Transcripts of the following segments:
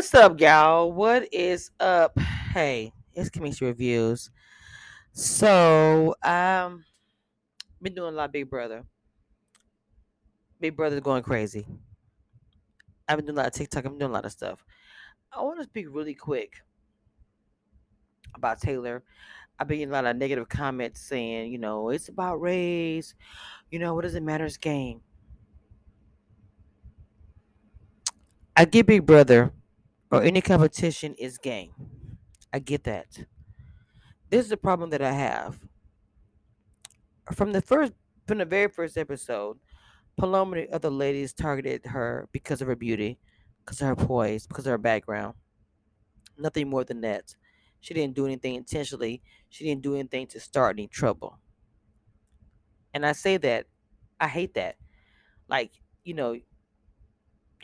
What's up, y'all? What is up? Hey, it's Kamisha Reviews. So, um, been doing a lot of Big Brother. Big Brother's going crazy. I've been doing a lot of TikTok. I've been doing a lot of stuff. I want to speak really quick about Taylor. I've been getting a lot of negative comments saying, you know, it's about race. You know, what does it matter? It's game. I get Big Brother or any competition is game. I get that. This is the problem that I have. From the first, from the very first episode, Paloma the other ladies targeted her because of her beauty, because of her poise, because of her background. Nothing more than that. She didn't do anything intentionally. She didn't do anything to start any trouble. And I say that, I hate that. Like, you know,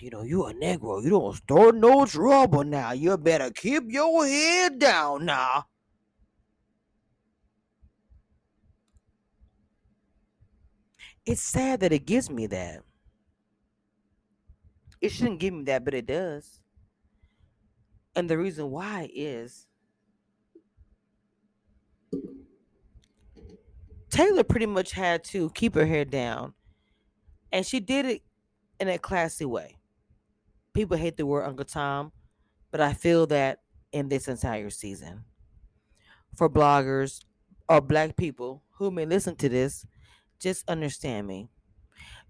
you know, you a Negro. You don't start no trouble now. You better keep your head down now. It's sad that it gives me that. It shouldn't give me that, but it does. And the reason why is Taylor pretty much had to keep her hair down. And she did it in a classy way. People hate the word Uncle Tom, but I feel that in this entire season. For bloggers or black people who may listen to this, just understand me.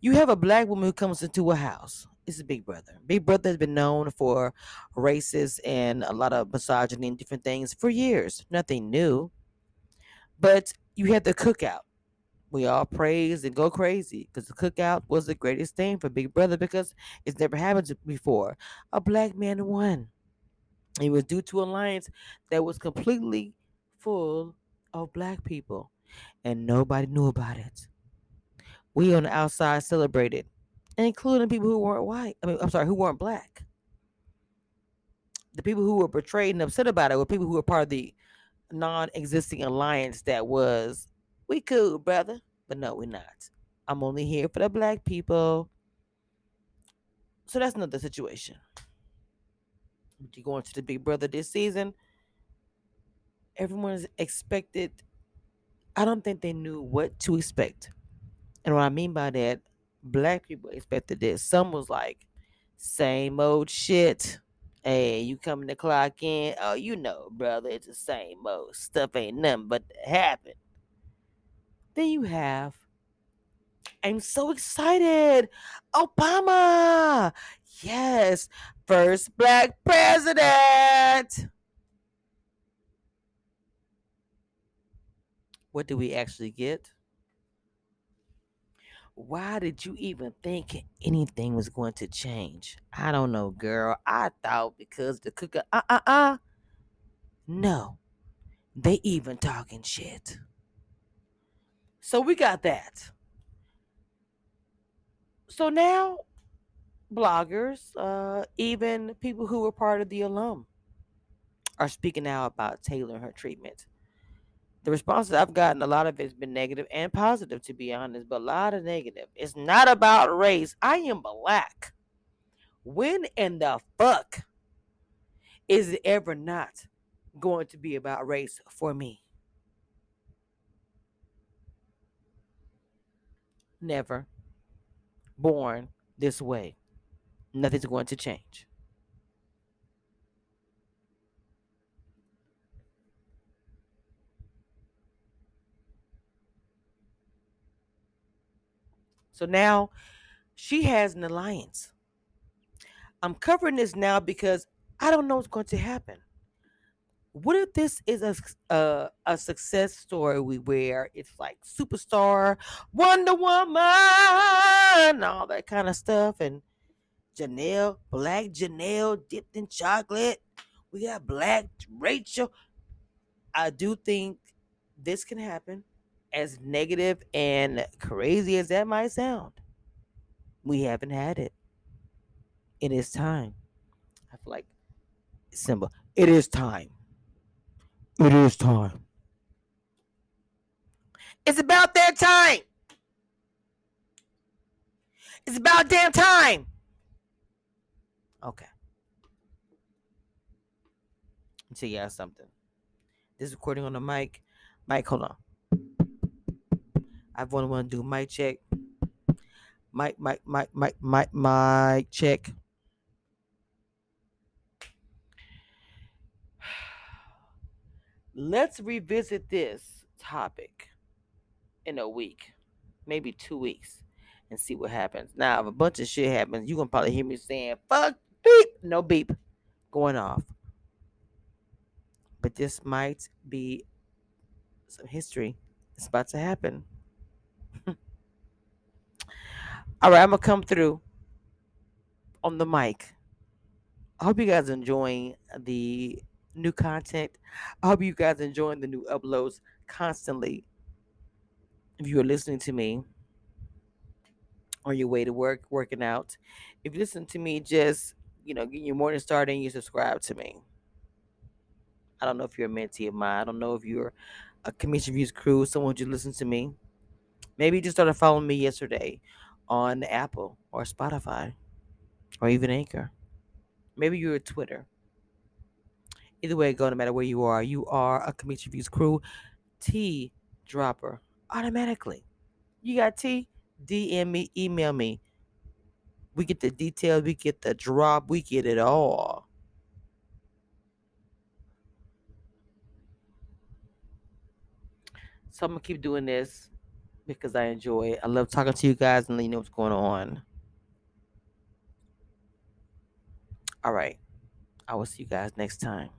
You have a black woman who comes into a house. It's a Big Brother. Big Brother has been known for racist and a lot of misogyny and different things for years. Nothing new. But you had the cookout. We all praise and go crazy because the cookout was the greatest thing for Big Brother because it's never happened before. A black man won. It was due to alliance that was completely full of black people, and nobody knew about it. We on the outside celebrated, including people who weren't white. I mean, I'm sorry, who weren't black. The people who were betrayed and upset about it were people who were part of the non-existing alliance that was we cool, brother. But no, we're not. I'm only here for the black people. So that's another situation. You go into the Big Brother this season. Everyone expected. I don't think they knew what to expect. And what I mean by that, black people expected this. Some was like, same old shit. Hey, you coming to clock in? Oh, you know, brother, it's the same old stuff. Ain't nothing but to happen. Then you have, I'm so excited. Obama. Yes, first black president. What do we actually get? Why did you even think anything was going to change? I don't know, girl. I thought because the cooker, uh uh uh. No, they even talking shit. So we got that. So now, bloggers, uh, even people who were part of the alum, are speaking out about Taylor and her treatment. The responses I've gotten, a lot of it's been negative and positive, to be honest, but a lot of negative. It's not about race. I am black. When in the fuck is it ever not going to be about race for me? Never. Born this way. Nothing's going to change. So now she has an alliance. I'm covering this now because I don't know what's going to happen. What if this is a a, a success story we where it's like superstar, Wonder Woman, all that kind of stuff, and Janelle, black Janelle dipped in chocolate. We got black Rachel. I do think this can happen as negative and crazy as that might sound, we haven't had it. It is time. I feel like symbol. It is time. It is time. It's about that time. It's about damn time. Okay. tell y'all something. This recording on the mic. Mic, hold on. I want to do mic check. Mic, mic, mic, mic, mic, mic check. Let's revisit this topic in a week, maybe two weeks, and see what happens. Now, if a bunch of shit happens, you're gonna probably hear me saying, fuck beep, no beep going off. But this might be some history. It's about to happen. All right, I'm gonna come through on the mic. I hope you guys are enjoying the new content. I hope you guys enjoying the new uploads constantly. If you are listening to me on your way to work, working out, if you listen to me just, you know, getting your morning started and you subscribe to me. I don't know if you're a mentee of mine. I don't know if you're a Kamisha Reviews crew, someone just listen to me. Maybe you just started following me yesterday on Apple or Spotify or even Anchor. Maybe you're a Twitter. Either way it go, no matter where you are, you are a Kamisha Reviews crew T dropper automatically. You got T, DM me, email me. We get the details, we get the drop, we get it all. So I'm gonna keep doing this because I enjoy it. I love talking to you guys and letting you know what's going on. All right. I will see you guys next time.